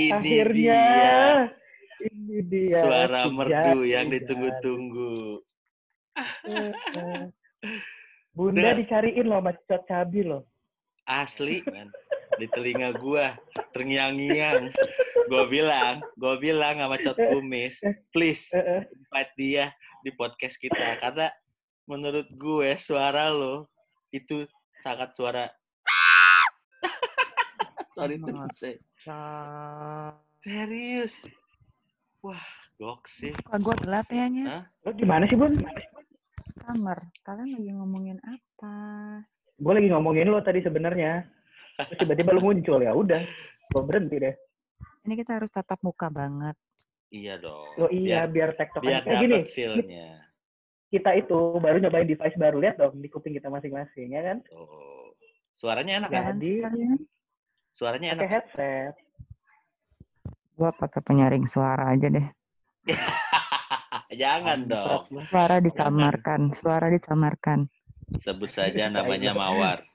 Ini Akhirnya. dia Ini dia. suara merdu yang ditunggu-tunggu. Eh, eh. Bunda Udah. dicariin loh Cot Cabi loh. Asli, man. Di telinga gua terngiang-ngiang. Gua bilang, gua bilang sama Cot Kumis, please Eh, eh. invite dia di podcast kita karena menurut gue suara lo itu sangat suara sorry Emang. terus serius wah gok sih Kok gue gelap ya? Hah? Lo gimana sih, Bun? Kamar. Kalian lagi ngomongin apa? Gue lagi ngomongin lo tadi sebenarnya. Terus tiba-tiba lo muncul ya udah. Gue berhenti deh. Ini kita harus tatap muka banget. iya dong Lo iya biar, biar tektok biar kayak gini. feel-nya Kita itu baru nyobain device baru lihat dong di kuping kita masing-masing ya kan? oh. suaranya enak Ya. kan Suaranya Pakai enak headset. Gue pakai penyaring suara aja deh. jangan dong. Suara disamarkan. Suara disamarkan. sebut saja namanya mawar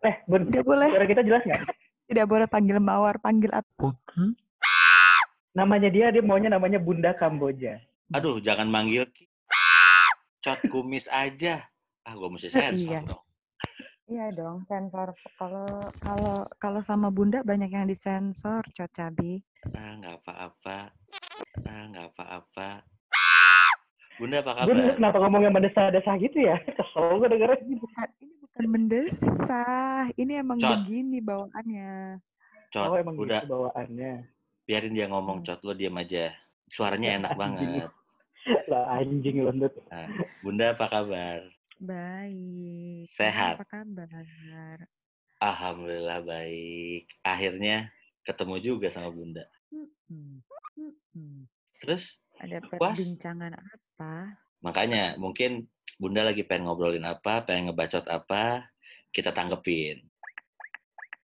Eh, Bun, Tidak boleh. suara kita jelas nggak? Tidak boleh panggil mawar. Panggil apa? Namanya dia, dia maunya namanya Bunda Kamboja. aduh jangan manggil Ki. cot kumis aja ah gue mesti sensor Iya. dong Iya dong, sensor. Kalau kalau kalau sama bunda banyak yang disensor, cocabi. ah nggak apa-apa ah nggak apa-apa bunda apa kabar kenapa ngomongnya mendesah-desah gitu ya? Kesel gue dengerin. Bukan, ini bukan mendesah. Ini emang Cot. begini bawaannya. cot Oh, emang udah gitu bawaannya. biarin dia ngomong Hmm. cot lo diam aja suaranya enak banget Lah anjing lo. Nah, bunda apa kabar Baik. Sehat. Apa kabar? alhamdulillah baik akhirnya ketemu juga sama bunda Mm-mm. Mm-mm. terus Ada Puas? perbincangan apa? makanya mungkin bunda lagi pengen ngobrolin apa pengen ngebacot apa kita tanggepin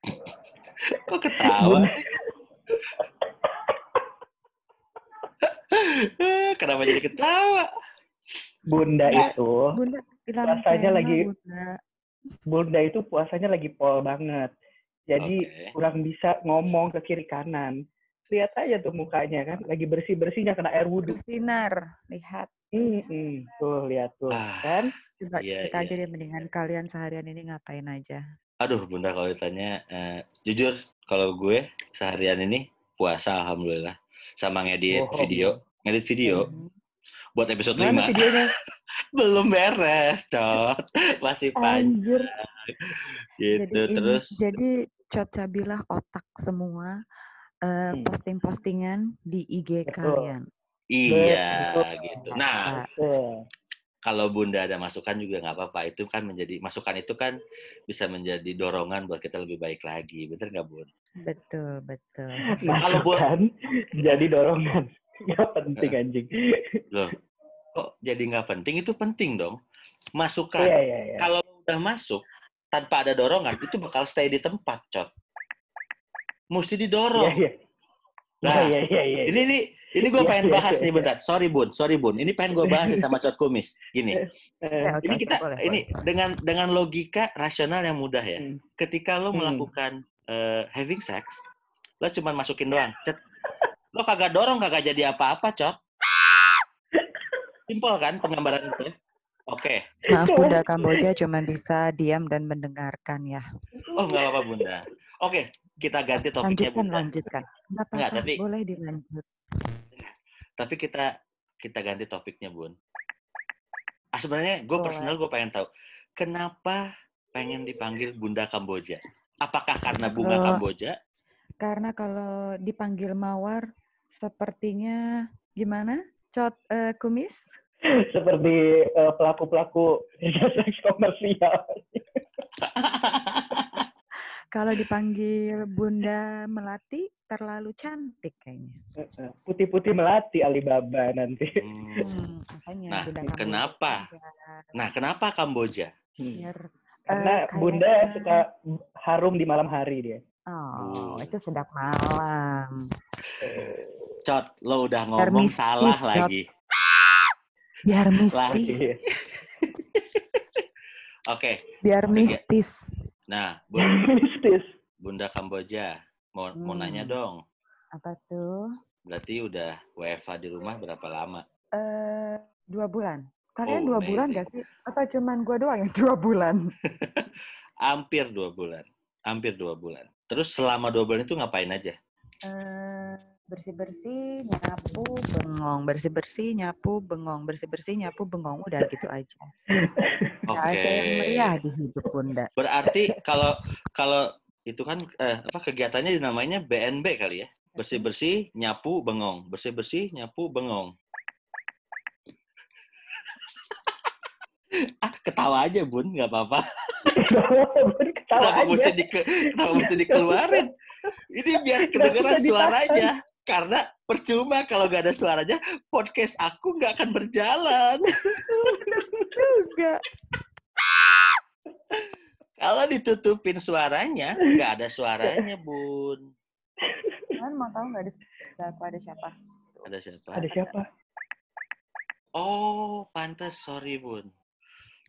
kok ketawa sih Kenapa jadi ketawa? Bunda itu, Bunda bilang Rasanya tema, lagi- Bunda. Bunda itu puasanya lagi pol banget. Jadi Oke. kurang bisa ngomong ke kiri kanan. Lihat aja tuh mukanya kan, lagi bersih bersihnya kena air wudhu. Bersinar. Lihat. Hmm, tuh lihat tuh Ah, kan. Coba Iya, kita aja iya. deh mendingan kalian seharian ini ngapain aja. Aduh, Bunda kalau ditanya, eh, jujur kalau gue seharian ini puasa alhamdulillah sama ngedit Bohong. video, ngedit video Mhm. buat episode Mana 5. videonya? Belum beres, Cot. Masih panjang Anjir. gitu. Jadi ini- Terus jadi cocabilah otak semua eh, Hmm. posting-postingan di IG Betul. kalian. iya Betul. gitu. Nah, Tuh. kalau Bunda ada masukan juga nggak apa-apa. Itu kan menjadi masukan itu kan bisa menjadi dorongan buat kita lebih baik lagi. Bener nggak, Bun? Betul, betul. Kalau buat- Masukan jadi dorongan. Gak penting anjing. Loh, kok jadi nggak penting? Itu penting dong. Masukan. Iya, iya, iya. Kalau udah masuk tanpa ada dorongan, itu bakal stay di tempat, Cot. Mesti Iya, didorong. iya. Nah, Iya, iya, iya. Ini nih, ini gue Iya, pengen iya, bahas iya, nih iya. bentar. Sorry bun, sorry bun. Ini pengen gue bahas nih sama Cot Kumis. Gini, Eh, Ya, oke, ini kita, boleh, ini boleh. dengan dengan logika rasional yang mudah ya. Hmm. Ketika lo Hmm. melakukan eh, having sex, lo cuma masukin doang, cet. Lo kagak dorong, kagak jadi apa-apa, Cot. Simpel kan penggambaran itu? Oke. Maaf Bunda Kamboja cuma bisa diam dan mendengarkan ya. Oh nggak apa-apa bunda. Oke, kita ganti topiknya Lanjutkan, bunda. lanjutkan. Nggak Nggak, apa-apa, tapi- boleh dilanjut. Tapi kita kita ganti topiknya bun. Ah sebenarnya gue personal gue pengen tahu kenapa pengen dipanggil Bunda Kamboja? Apakah karena bunga Eh, Kamboja? Karena kalau dipanggil mawar, sepertinya gimana? Cot eh, kumis? Seperti eh, pelaku-pelaku seks komersial. Kalau dipanggil Bunda Melati, terlalu cantik kayaknya. Putih-putih melati Alibaba nanti. Hmm. Hmm, makanya Nah, Bunda Kamboja kenapa? Nah, kenapa Kamboja? Hmm. Biar, Karena eh, Bunda kayaknya- suka harum di malam hari dia. Oh, Hmm. itu sedap malam. Cot, lo udah ngomong Permisif, salah Cot. lagi. Biar mistis. Oke, Biar Oke, mistis. nah Bun, Mistis. Bunda Kamboja mau mau Hmm. nanya dong. Apa tuh? Berarti udah WFH di rumah berapa lama? Eh, dua bulan. Kalian Oh, dua bulan amazing. gak sih? Atau cuman gua doang yang dua bulan? Hampir dua bulan. Hampir dua bulan. Terus selama dua bulan itu ngapain aja? Eh, bersih-bersih, nyapu, bengong. Bersih-bersih, nyapu, bengong. Bersih-bersih, nyapu, bengong. Udah gitu aja. Oke. Ada yang meriah di hidup Bunda. Berarti kalau kalau itu kan eh, apa kegiatannya namanya BNB kali ya? Bersih-bersih, nyapu, bengong. Bersih-bersih, nyapu, bengong. ah, ketawa aja, Bun. Nggak apa-apa. Ketawa Kenapa aja. mesti, kenapa mesti dikeluarin? Ini biar kedengeran suaranya. Karena percuma kalau nggak ada suaranya, podcast aku nggak akan berjalan. Juga. Kalau ditutupin suaranya, nggak ada suaranya, Bun. Kalian mau tahu nggak ada aku ada siapa? Ada siapa? Ada siapa? Oh, pantas. Sorry, Bun.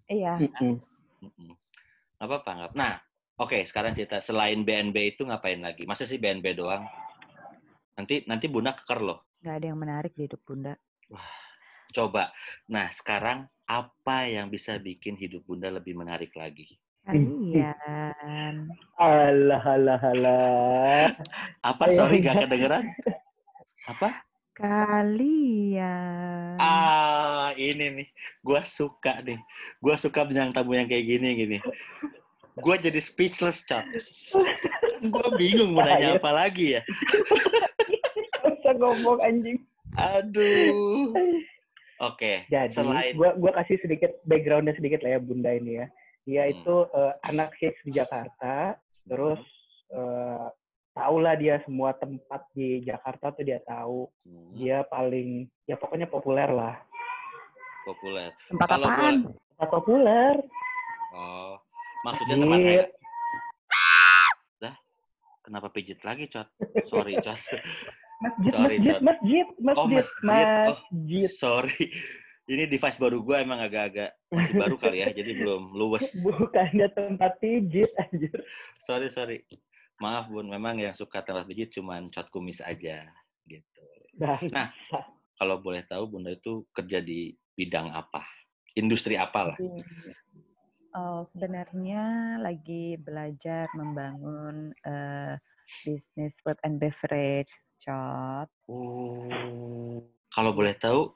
Iya. Nggak apa-apa. Nggak. Nah, oke. sekarang cerita. Selain BNB itu ngapain lagi? Masa sih BNB doang? Nanti nanti Bunda keker loh. Nggak ada yang menarik di hidup Bunda. Coba. Nah, sekarang apa yang bisa bikin hidup Bunda lebih menarik lagi? Kalian. Alah, alah, alah. Apa? Sorry, nggak kedengeran. Apa? Kalian. Ah, ini nih. Gua suka nih. Gua suka bintang tamu yang kayak gini gini. Gua jadi speechless, Cot. Gua bingung mau nanya apa lagi ya. Ngomong anjing. Aduh. Oke, Jadi, selain gua gua kasih sedikit backgroundnya sedikit lah ya Bunda ini ya. Dia Hmm. itu eh, anak hits di Jakarta, terus eh, tahulah dia semua tempat di Jakarta tuh dia tahu. Hmm, Dia paling ya pokoknya populer lah. populer. Tempat Kalau apaan? boleh- Tempat populer. Oh, maksudnya tempat hangout. Dah, kenapa pijit lagi, Cot? Sorry, Cot. masjid, Sorry, masjid, Cot. masjid, Oh, masjid, masjid. Oh, masjid. Sorry. Ini device baru gue emang agak-agak masih baru kali ya, jadi belum luwes. Bukan dia tempat pijit anjir. Sorry, sorry. Maaf, Bun. Memang yang suka tempat pijit cuman Cot kumis aja. Gitu. Nah. Kalau boleh tahu, Bunda itu kerja di bidang apa? Industri apa lah? Oh, sebenarnya lagi belajar membangun eh, bisnis food and beverage, Cot. Oh. Kalau boleh tahu,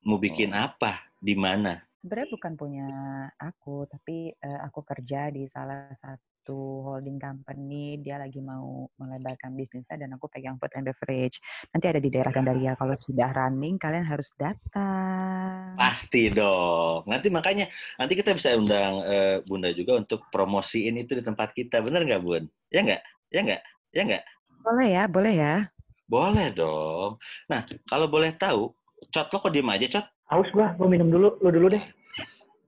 mau bikin apa? Di mana? Sebenarnya bukan punya aku, tapi eh, aku kerja di salah satu holding company. Dia lagi mau melebarkan bisnisnya dan aku pegang food and beverage. Nanti ada di daerah Gandaria. Kalau sudah running, kalian harus datang. Pasti dong. Nanti makanya nanti kita bisa undang eh, Bunda juga untuk promosiin itu di tempat kita. Bener nggak, Bun? Ya nggak? Ya nggak? Ya nggak? Boleh ya, boleh ya. Boleh dong. Nah, kalau boleh tahu, Cot lo kok diem aja, Cot? haus gua, gua minum dulu, lu dulu deh.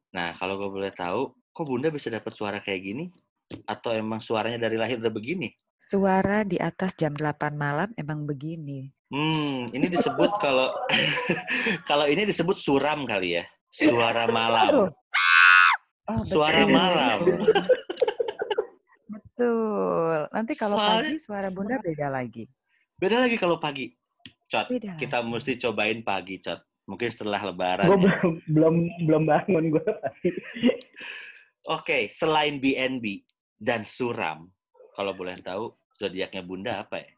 Nah, kalau gue boleh tahu, kok Bunda bisa dapat suara kayak gini? Atau emang suaranya dari lahir udah begini? Suara di atas jam 8 malam emang begini. Hmm, ini disebut kalau kalau ini disebut suram kali ya. Suara malam. Oh, Suara betul. malam. Betul. Nanti kalau Soalnya- pagi suara Bunda beda lagi. Beda lagi kalau pagi. Cot, Beda. kita mesti cobain pagi, Cot. Mungkin setelah lebaran. Gua ya. belum belum belum bangun gua pasti. Oke, selain BNB dan suram, kalau boleh tahu zodiaknya Bunda apa ya?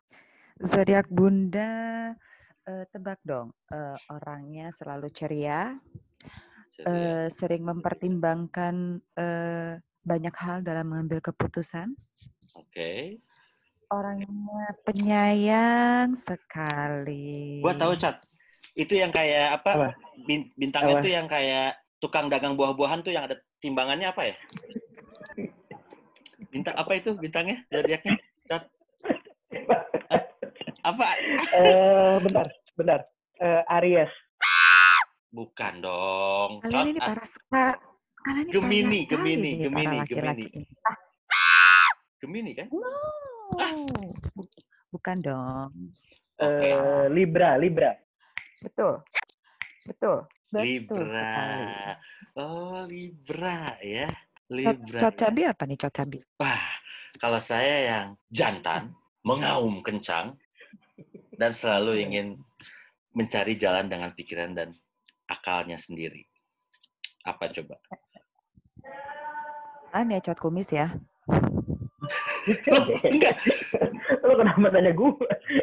Zodiak Bunda eh, tebak dong. Eh, orangnya selalu ceria, Zodiak. eh, sering mempertimbangkan eh, banyak hal dalam mengambil keputusan. Oke. Orangnya penyayang sekali. Gua tahu, Cot. Itu yang kayak apa? Apa? bin- Bintangnya Apa? tuh yang kayak tukang dagang buah-buahan tuh yang ada timbangannya apa ya? Bintang apa itu bintangnya? Zodiaknya? Cot. Apa? Eh, bentar, bentar. Eh, Aries. Bukan dong. Kalian ini ah, parah sekali. Gemini, Gemini, Gemini, Gemini. ini. Gemini kan? No. Bu- Bukan dong. Eh, Libra, Libra. Betul. Betul. Betul Libra. sekali. Oh, Libra ya. Libra. cot cabi apa nih cot cabi? Wah, kalau saya yang jantan, mengaum kencang, dan selalu ingin mencari jalan dengan pikiran dan akalnya sendiri. Apa coba? An ya cot kumis ya. Enggak. Lo kenapa tanya gue?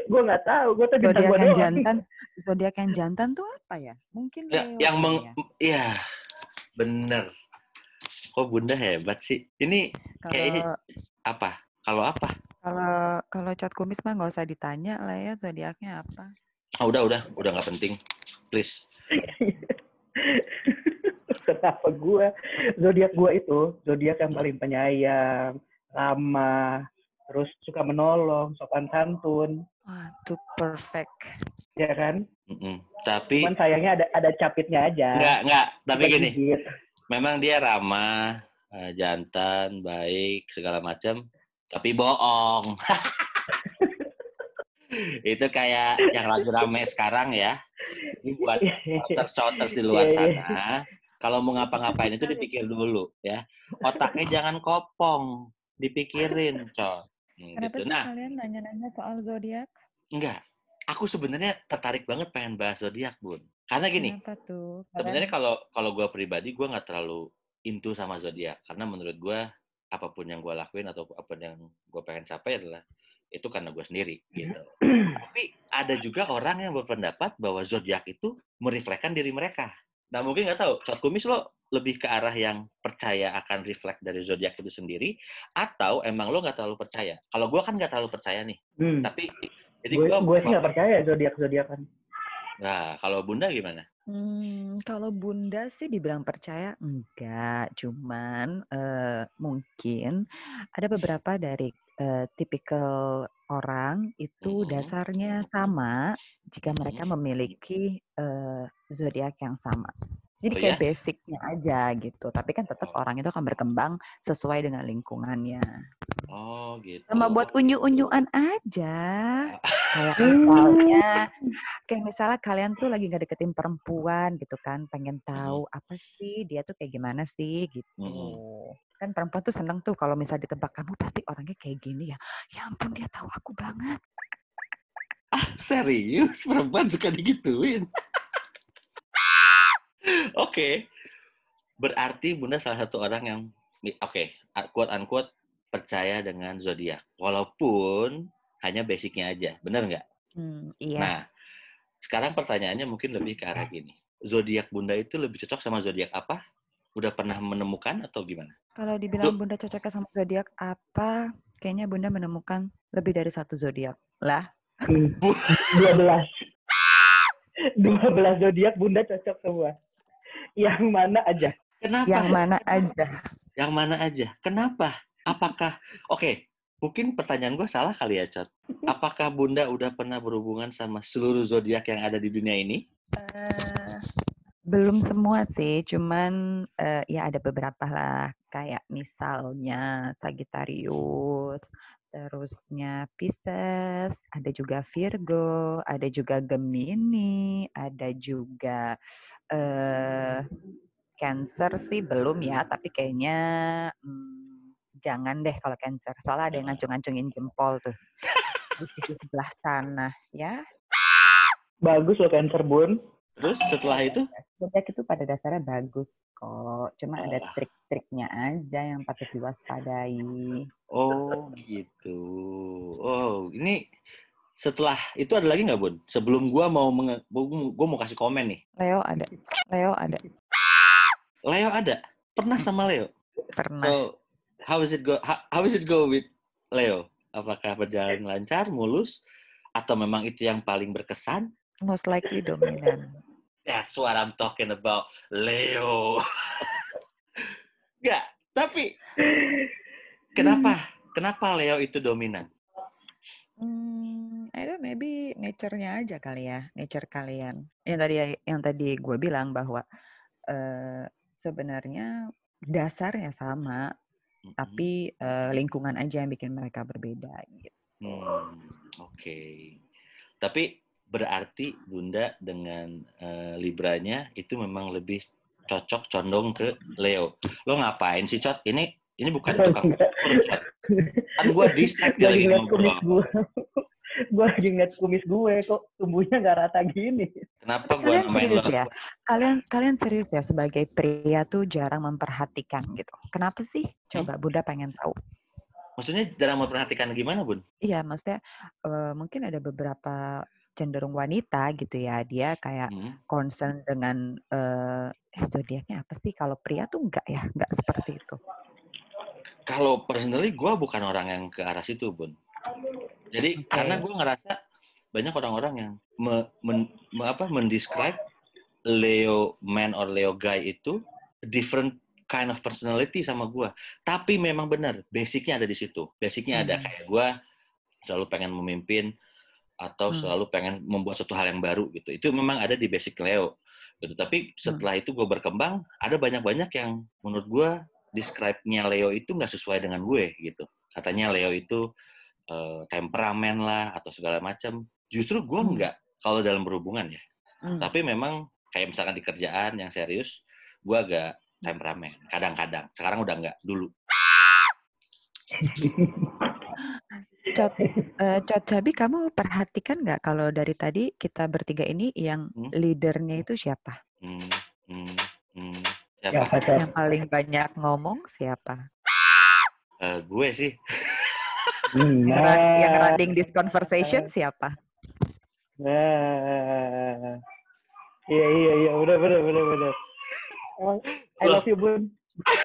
Gue nggak tahu. Gue tuh bintang Zodiak gue yang doang. jantan, zodiak yang jantan tuh apa ya? Mungkin Ya, Leo yang meng, ya. ya bener. Kok bunda hebat sih? Ini kayaknya Kalau apa? Kalau apa? kalau kalau cat kumis mah nggak usah ditanya lah ya zodiaknya apa. Ah, udah, udah, udah nggak penting. Please. Kenapa gue? Zodiak gue itu zodiak yang paling penyayang, ramah, terus suka menolong, sopan santun, Wah, tuh perfect. ya kan? Mm-mm. Tapi Cuman sayangnya ada ada capitnya aja. nggak, nggak. Tapi gini, gigit. memang dia ramah, eh, jantan, baik, segala macam. Tapi bohong. Itu kayak yang lagi rame sekarang ya. Ini buat Couters-couters di luar Iya, iya. sana, kalau mau ngapa-ngapain itu dipikir dulu ya. Otaknya jangan kopong, dipikirin, cot. Hmm, Kenapa gitu. sih Nah, kalian nanya-nanya soal zodiak? enggak. Aku sebenarnya tertarik banget pengen bahas zodiak, Bun. Karena gini, Kenapa tuh? sebenarnya kalau kalau gue pribadi gue nggak terlalu into sama zodiak karena menurut gue apa pun yang gue lakuin atau apa yang gue pengen capai adalah itu karena gue sendiri gitu. Tapi ada juga orang yang berpendapat bahwa zodiak itu merefleksikan diri mereka. Nah mungkin nggak tahu, Cot Kumis lo lebih ke arah yang percaya akan refleks dari zodiak itu sendiri, atau emang lo nggak terlalu percaya? Kalau gue kan nggak terlalu percaya nih, Hmm. tapi jadi Gue gue, gue sih nggak percaya zodiak zodiakan. Nah kalau Bunda gimana? Hmm, kalau Bunda sih dibilang percaya enggak, cuman eh, mungkin ada beberapa dari eh, tipikal orang itu Mhm. dasarnya sama jika mereka Mhm. memiliki eh, zodiak yang sama. Jadi Oh, kayak ya? basicnya aja gitu, tapi kan tetap Oh. orang itu akan berkembang sesuai dengan lingkungannya. Oh gitu. Sama buat unyu-unyuan aja. Kayak Hmm. misalnya, kayak misalnya kalian tuh lagi nggak deketin perempuan gitu kan, pengen tahu apa sih dia tuh kayak gimana sih gitu. Mm-mm. Kan perempuan tuh seneng tuh kalau misalnya ditebak kamu pasti orangnya kayak gini ya. Ya ampun dia tahu aku banget. Serius, perempuan suka digituin. Oke. Berarti Bunda salah satu orang yang oke, quote unquote percaya dengan zodiak. Walaupun hanya basicnya aja. Bener nggak? Hmm, iya. Nah, sekarang pertanyaannya mungkin lebih ke arah gini. Zodiak Bunda itu lebih cocok sama zodiak apa? Udah pernah menemukan atau gimana? Kalau dibilang Bunda cocoknya sama zodiak apa? Kayaknya Bunda menemukan lebih dari satu zodiak. Lah, Hmm. Bu- 12. 12 zodiak Bunda cocok semua. Yang mana aja? Kenapa? yang mana aja? Yang mana aja? Kenapa? Apakah oke? Mungkin pertanyaan gue salah kali ya, Cot. Apakah Bunda udah pernah berhubungan sama seluruh zodiak yang ada di dunia ini? Eh, belum semua sih, cuman eh, ya ada beberapa lah. Kayak misalnya Sagittarius, terusnya Pisces, ada juga Virgo, ada juga Gemini, ada juga eh Cancer sih belum ya, tapi kayaknya hmm, jangan deh kalau Cancer. Soalnya ada yang ngancung-ngancungin jempol tuh di sisi sebelah sana, ya. Bagus loh Cancer Bun. Terus setelah itu, Zodiak itu pada dasarnya bagus kok. Cuma ada trik-triknya aja yang patut diwaspadai. oh gitu. Oh ini setelah itu ada lagi nggak Bun? Sebelum gua mau menge- gua mau kasih komen nih. Leo ada. Leo ada. Leo ada? Pernah sama Leo? Pernah. So how is it go? How, how is it go with Leo? Apakah berjalan lancar, mulus, atau memang itu yang paling berkesan? Most likely dominan. That's what I'm talking about, Leo. Enggak, tapi kenapa? Kenapa Leo itu dominan? Hmm, I don't know, maybe nature-nya aja kali ya, nature kalian. Yang tadi yang tadi gue bilang bahwa eh, sebenarnya dasarnya sama, Mm-mm. tapi eh, lingkungan aja yang bikin mereka berbeda gitu. Hmm, oke. Tapi berarti Bunda dengan eh, Libranya itu memang lebih cocok condong ke Leo. Lo ngapain sih, Cot? Ini ini bukan tukang ukur, Cot. Kan gue distract dia Lagi lagi ngeliat kumis ngobrol. gue. lagi ngeliat kumis gue kok tumbuhnya nggak rata gini. Kenapa gue Kalian serius lo? ya? Kalian kalian serius ya sebagai pria tuh jarang memperhatikan gitu. Kenapa sih? Coba Bunda pengen tahu. Maksudnya jarang memperhatikan gimana, Bun? Iya, maksudnya eh, mungkin ada beberapa cenderung wanita gitu ya, dia kayak Hmm. concern dengan eh eh, zodiaknya apa sih? Kalau pria tuh enggak ya, enggak seperti itu. Kalau personally gue bukan orang yang ke arah situ, Bun. Jadi Oke. karena gue ngerasa banyak orang-orang yang me, men- me- apa mendescribe Leo man or Leo guy itu different kind of personality sama gue. Tapi memang benar, basicnya ada di situ. Basicnya ada Hmm. kayak gue selalu pengen memimpin atau Hmm. selalu pengen membuat suatu hal yang baru gitu. Itu memang ada di basic Leo. Gitu. Tapi setelah itu gue berkembang, ada banyak-banyak yang menurut gue describe-nya Leo itu nggak sesuai dengan gue gitu. Katanya Leo itu eh, temperamen lah atau segala macam. Justru gue Hmm. nggak kalau dalam berhubungan ya. Hmm. Tapi memang kayak misalkan di kerjaan yang serius, gue agak temperamen. Kadang-kadang. Sekarang udah nggak. Dulu. Cot, eh, Cot Cabi, kamu perhatikan nggak kalau dari tadi kita bertiga ini yang Hmm. leadernya itu siapa? Hmm, hmm, hmm. Ya, Siapa? Yang paling banyak ngomong siapa? Eh, gue sih. Yang, run- yang Nah, running this conversation siapa? nah. Iya, iya, iya. Bener, bener, bener. Emang, I love you, Bun.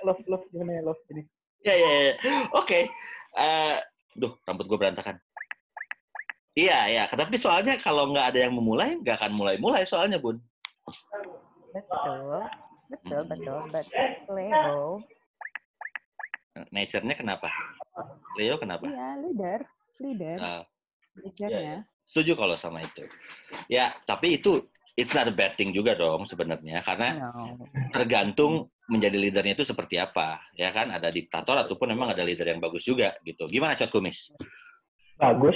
Love, love. Gimana ya, love ini? Ya, ya, ya. Oke. Eh, duh, rambut gue berantakan. Iya, ya. Tapi soalnya kalau nggak ada yang memulai, nggak akan mulai-mulai soalnya, Bun. Betul, betul, Hmm. betul. But it's Leo. Nature-nya kenapa? Leo kenapa? Iya, leader, leader, Eh, leadernya. setuju kalau sama itu. Ya, tapi itu it's not a bad thing juga dong sebenarnya karena No. tergantung menjadi leadernya itu seperti apa, ya kan? Ada diktator ataupun memang ada leader yang bagus juga gitu. Gimana Cot Kumis? Bagus.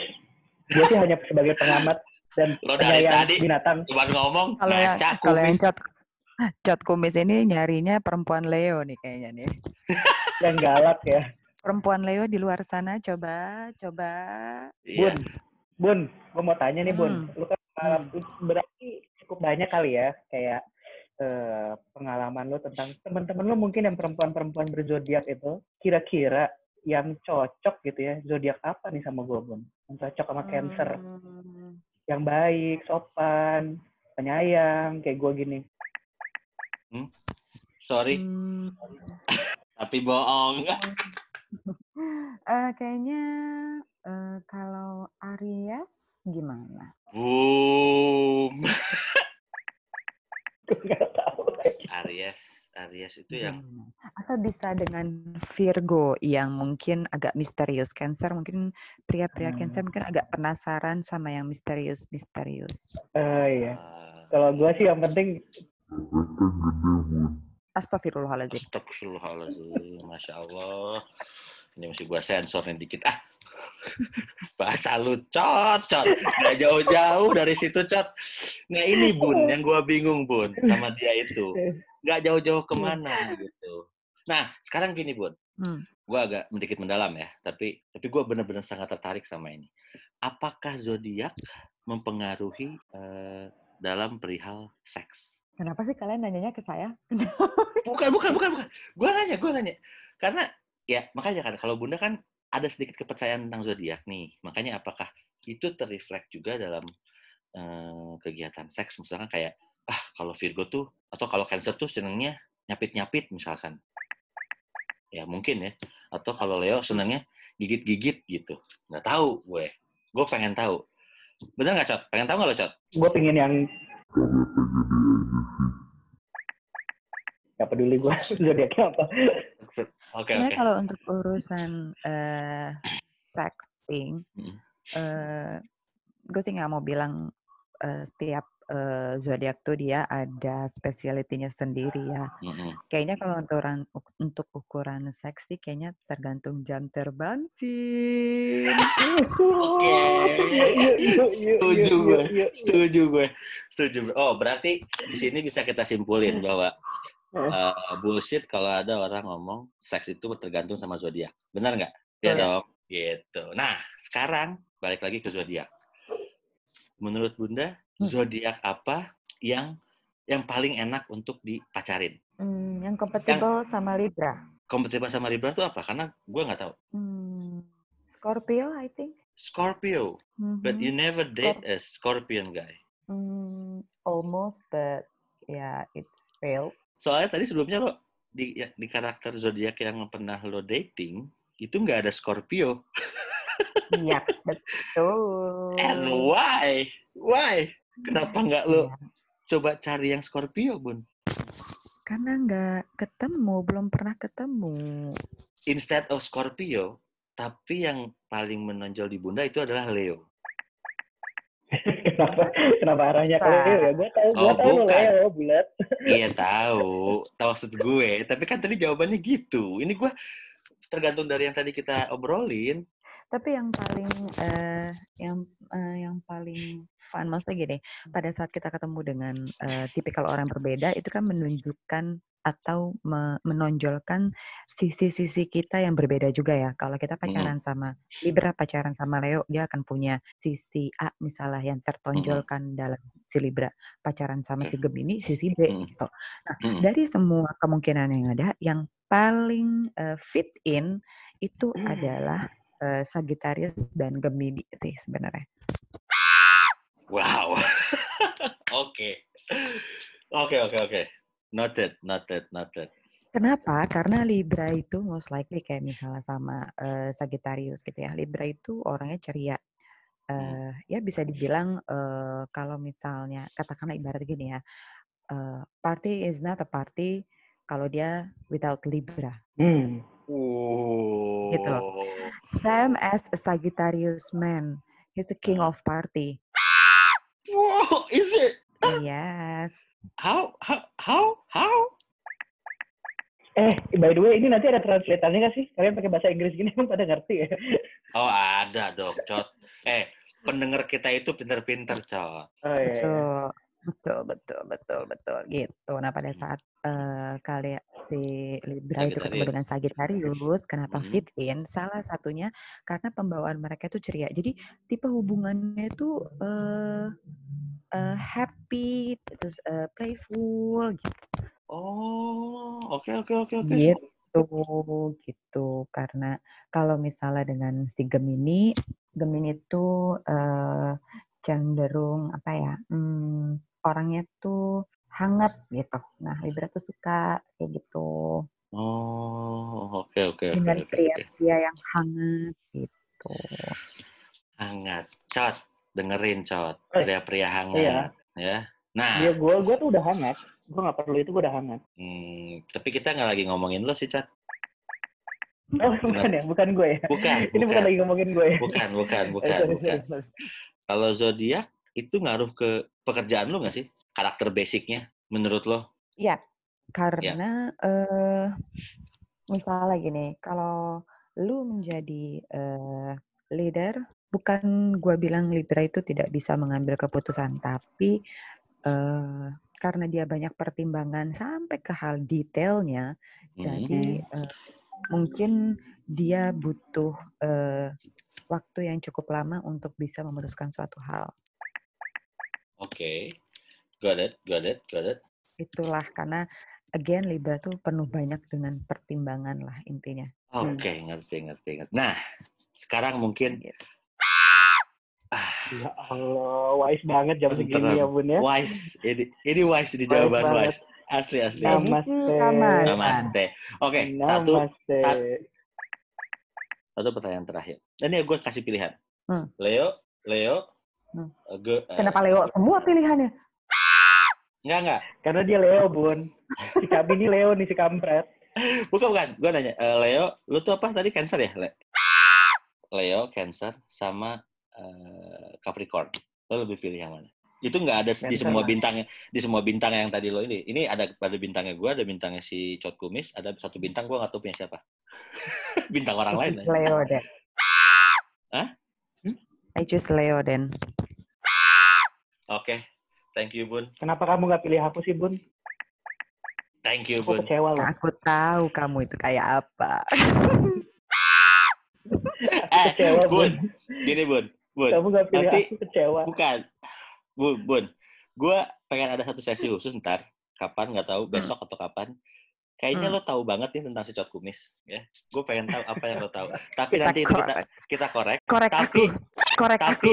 Gue sih hanya sebagai pengamat dan Lo dari penyayang tadi binatang. cuma ngomong Kalau yang kalau yang kumis. Cot Cot kumis ini nyarinya perempuan Leo nih kayaknya nih. Yang galak ya. Perempuan Leo di luar sana coba coba Iya. Bun, Bun, gue mau tanya nih, Bun. Hmm. Lu kan pengalaman- berarti cukup banyak kali ya, kayak eh, pengalaman lu tentang teman-teman lu mungkin yang perempuan-perempuan berzodiak itu, kira-kira yang cocok gitu ya, zodiak apa nih sama gue, Bun? Yang cocok sama Cancer, Hmm. yang baik, sopan, penyayang, kayak gue gini. Sorry, Hmm. tapi bohong. Eh, kayaknya eh, kalau Aries gimana? Boom. Gue nggak tahu lagi. Aries, itu yang Hmm. Atau bisa dengan Virgo yang mungkin agak misterius. Cancer mungkin pria-pria Hmm. Cancer mungkin agak penasaran sama yang misterius-misterius. Eh, iya. eh, Kalau gue sih yang penting Astagfirullahaladzim. Astagfirullahaladzim, Masya Allah. Ini mesti gua sensor nih dikit. Ah, bahasa lu cocot. Nggak jauh-jauh dari situ, cot. Nah ini, Bun, yang gua bingung, Bun, sama dia itu. Nggak jauh-jauh ke mana, gitu. Nah, sekarang gini, Bun. Hmm. Gua agak sedikit mendalam ya, tapi tapi gua benar-benar sangat tertarik sama ini. Apakah zodiak mempengaruhi eh, dalam perihal seks? Kenapa sih kalian nanyanya ke saya? Bukan, bukan, bukan, bukan. Gue nanya, gue nanya. Karena ya makanya kan kalau bunda kan ada sedikit kepercayaan tentang zodiak nih. Makanya apakah itu terreflek juga dalam eh, kegiatan seks? Misalkan kayak ah kalau Virgo tuh atau kalau Cancer tuh senengnya nyapit-nyapit misalkan. Ya mungkin ya. Atau kalau Leo senengnya gigit-gigit gitu. Nggak tahu gue. Gue pengen tahu. Bener nggak, Cot? Pengen tahu nggak lo, Cot? gue pengen yang Gak peduli gue zodiaknya apa. Oke, Sebenarnya oke. kalau untuk urusan eh sexting, Mm. eh gue sih nggak mau bilang eh, setiap eh, zodiak tuh dia ada speciality-nya sendiri ya. Mm-mm. Kayaknya kalau untuk ukuran untuk ukuran seks sih kayaknya tergantung jam terbang, Cin. Oke. Setuju gue. Setuju gue. Setuju. Oh, berarti di sini bisa kita simpulin bahwa uh, bullshit kalau ada orang ngomong seks itu tergantung sama zodiak. Benar nggak? Iya Betul. dong. Gitu. Nah, sekarang balik lagi ke zodiak. menurut Bunda Hmm. zodiak apa yang yang paling enak untuk dipacarin? Hmm, yang kompatibel sama Libra. Kompatibel sama Libra tuh apa? Karena gue nggak tahu. Hmm, Scorpio, I think. Scorpio, but Mhm. you never date a Scorpion guy. Hmm, almost, but yeah, it failed. Soalnya tadi sebelumnya lo di ya, di karakter zodiak yang pernah lo dating itu nggak ada Scorpio. Iya, betul. And why? Why? Kenapa nggak lo Iya, coba cari yang Scorpio, Bun? Karena nggak ketemu, belum pernah ketemu. Instead of Scorpio, tapi yang paling menonjol di Bunda itu adalah Leo. Kenapa kenapa arahnya ke. Leo ya? Gue tahu, gue Oh, tahu lo bukan. Leo bulat. Iya tahu, tahu maksud gue. Tapi kan tadi jawabannya gitu. Ini gue tergantung dari yang tadi kita obrolin. Tapi yang paling eh, yang eh, yang paling fun maksudnya gini, pada saat kita ketemu dengan eh, tipikal orang berbeda itu kan menunjukkan atau me- menonjolkan sisi-sisi kita yang berbeda juga ya. Kalau kita pacaran sama Libra, pacaran sama Leo, dia akan punya sisi A misalnya yang tertonjolkan dalam si Libra. Pacaran sama si Gemini, sisi B Mm. gitu. Nah, Mm. dari semua kemungkinan yang ada, yang paling eh, fit in itu adalah eh, Sagittarius dan Gemini sih sebenarnya. Wow. Oke. Oke, oke, oke. Noted, noted, noted. Kenapa? Karena Libra itu most likely kayak misalnya sama eh, Sagittarius gitu ya. Libra itu orangnya ceria. Eh, ya bisa dibilang eh, kalau misalnya katakanlah ibarat gini ya, eh, party is not a party kalau dia without Libra. Hmm. Wow. Gitu Same as a Sagittarius man, he's the king of party. Wow, is it? Yes. How, how, how, how? Eh, by the way, ini nanti ada translatornya nggak sih? Kalian pakai bahasa Inggris gini emang pada ngerti ya? Oh, ada dong, Cot. Eh, pendengar kita itu pinter-pinter, Cot. Oh iya. iya. Betul, betul, betul, betul, betul, gitu. Nah pada saat eh kalian si Libra itu ketemu dengan Sagittarius, kenapa Hmm. fit in? Salah satunya karena pembawaan mereka itu ceria. Jadi tipe hubungannya itu eh eh, happy, terus eh, playful, gitu. Oh, oke, oke, oke, oke. Gitu, gitu. Karena kalau misalnya dengan si Gemini, Gemini itu eh, cenderung apa ya? hmm, orangnya tuh hangat gitu. Nah, Libra tuh suka kayak gitu. Oh, oke, oke, oke, Dengan pria-pria yang hangat gitu. Hangat. Cot, dengerin, Cot. Eh, Pria-pria hangat. iya. Ya. Nah, Dia gue gue tuh udah hangat. Gue nggak perlu itu gue udah hangat. hmm, tapi kita nggak lagi ngomongin lo sih, Cot. Oh bukan ya, bukan gue ya. Bukan, Ini bukan bukan. lagi ngomongin gue. ya. Bukan, bukan, Eh, bukan, bukan. Kalau zodiak itu ngaruh ke pekerjaan lo nggak sih? Karakter basicnya, menurut lo? Iya, karena eh misalnya gini, kalau lu menjadi eh, leader, bukan gua bilang Libra itu tidak bisa mengambil keputusan, tapi eh karena dia banyak pertimbangan sampai ke hal detailnya, Hmm. jadi eh, mungkin dia butuh eh, waktu yang cukup lama untuk bisa memutuskan suatu hal. Oke. Got it, got it, got it. Itulah karena again Libra tuh penuh banyak dengan pertimbangan lah intinya. Oke, ngerti, ngerti, ngerti. Nah, sekarang mungkin Gitu. Ya Allah, wise banget jam segini Tenteram. ya bun ya. wise. Ini, ini wise di Wise jawaban banget. wise. Asli, asli. Asli. Namaste. Namaste. Namaste. Oke, satu, Namaste. sat- satu pertanyaan terakhir. Dan ini gue kasih pilihan. Hmm. Leo, Leo, Hmm. eh, gue, eh, Kenapa Leo semua pilihannya? enggak, enggak. Karena dia Leo bun. Si Kabi ini Leo nih si kampret. Bukan, bukan. Gue nanya, eh, Leo, lu tuh apa tadi? Cancer ya? Le- Leo, Cancer, sama eh, Capricorn. Lo lebih pilih yang mana? Itu nggak ada di Cancer semua lah. bintangnya, di semua bintang yang tadi lo ini. Ini ada pada bintangnya gue, ada bintangnya si Cot Kumis, ada satu bintang gue nggak tahu punya siapa. bintang orang lain. Aja. Leo then. Hah? I choose Leo then. Oke, thank you Bun. Kenapa kamu nggak pilih aku sih bun? Thank you Aku Bun. kecewa loh. Aku tahu kamu itu kayak apa. Eh, Kecewa Bun, bun. gini Bun, Bun. Kamu nggak pilih Nanti- aku kecewa. Bukan. Bun, Bun. Gue pengen ada satu sesi khusus ntar. Kapan, nggak tahu. Besok atau kapan. Kayaknya Hmm. lo tahu banget nih tentang secot kumis. ya. Gue pengen tahu apa yang lo tahu. Tapi Kita nanti kita, korek. kita korek. Korek Tapi, aku. Korek tapi, aku.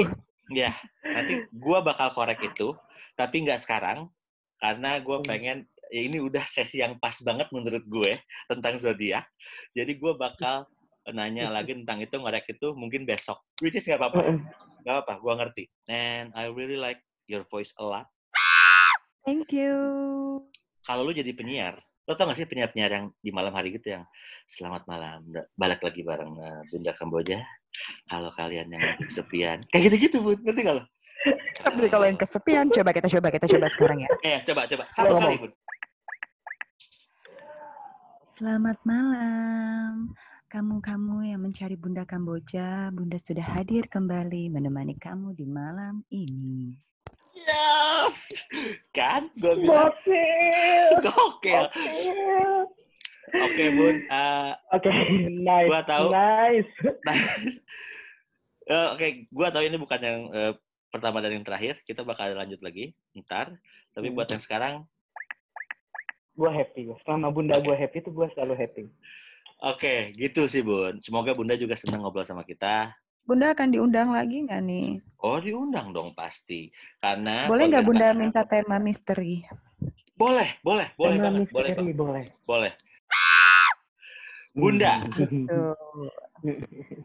Ya nanti gue bakal korek itu. Tapi nggak sekarang. Karena gue Hmm. pengen, ya ini udah sesi yang pas banget menurut gue tentang zodiak. Jadi gue bakal nanya lagi tentang itu, ngorek itu mungkin besok. Which is nggak apa-apa. Heeh. Gak apa, gue ngerti. And I really like your voice a lot. Thank you. Kalau lu jadi penyiar, lo tau gak sih penyiar-penyiar yang di malam hari gitu yang selamat malam, balik lagi bareng eh, Bunda Kamboja. Kalau kalian yang lagi kesepian, kayak gitu-gitu bun, ngerti gak lo? Tapi kalau yang kesepian, coba kita coba kita coba sekarang ya. Eh, coba coba satu kali bun. Selamat malam. Kamu-kamu yang mencari Bunda Kamboja, Bunda sudah hadir kembali menemani kamu di malam ini. Yes, kan? Gue bilang Gokil. gokil. Gokil. Oke bun, Eh, Oke, nice. Gua tahu. Nice. nice. Eh, Oke, gue tahu ini bukan yang eh, pertama dan yang terakhir. Kita bakal lanjut lagi ntar. Tapi Hmm. buat yang sekarang, Gue happy. gua. Selama bunda gue happy tuh gue selalu happy. Oke, gitu sih Bun. Semoga Bunda juga senang ngobrol sama kita. Bunda akan diundang lagi nggak nih? Oh, diundang dong pasti. Karena Boleh nggak Bunda minta tema misteri? Boleh, boleh, boleh Tema banget, boleh, misteri, boleh. boleh. Bunda, Tuh.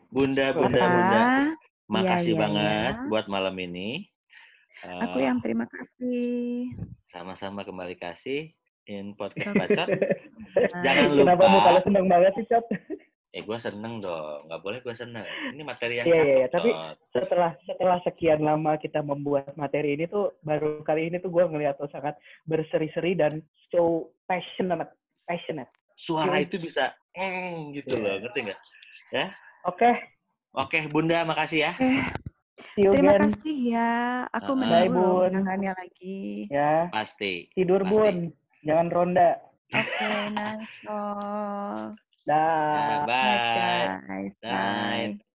Bunda, Bunda? Bunda. Iya, Makasih iya, banget iya. buat malam ini. Aku Eh, yang terima kasih. sama-sama kembali kasih in podcast bacot. Jangan Jangan lupa. Kenapa muka lo seneng banget sih, Cot? Eh, gue seneng dong. Nggak boleh gue seneng. Ini materi yang Iya, iya, iya. Tapi- Cot. Setelah setelah sekian lama kita membuat materi ini tuh baru kali ini tuh gue ngeliat lo sangat berseri-seri dan so passionate. Passionate. Suara Iya. itu bisa mm, gitu Iya. loh, ngerti nggak? Oke, Oke, Bunda, makasih ya. Eh, you terima again. kasih ya. Aku Uh-uh. Bye, menunggu undangannya lagi. Ya, Pasti. tidur Pasti. bun. Jangan ronda. Oke, nice talk. Dah. Ya, bye. Night, guys. Dah.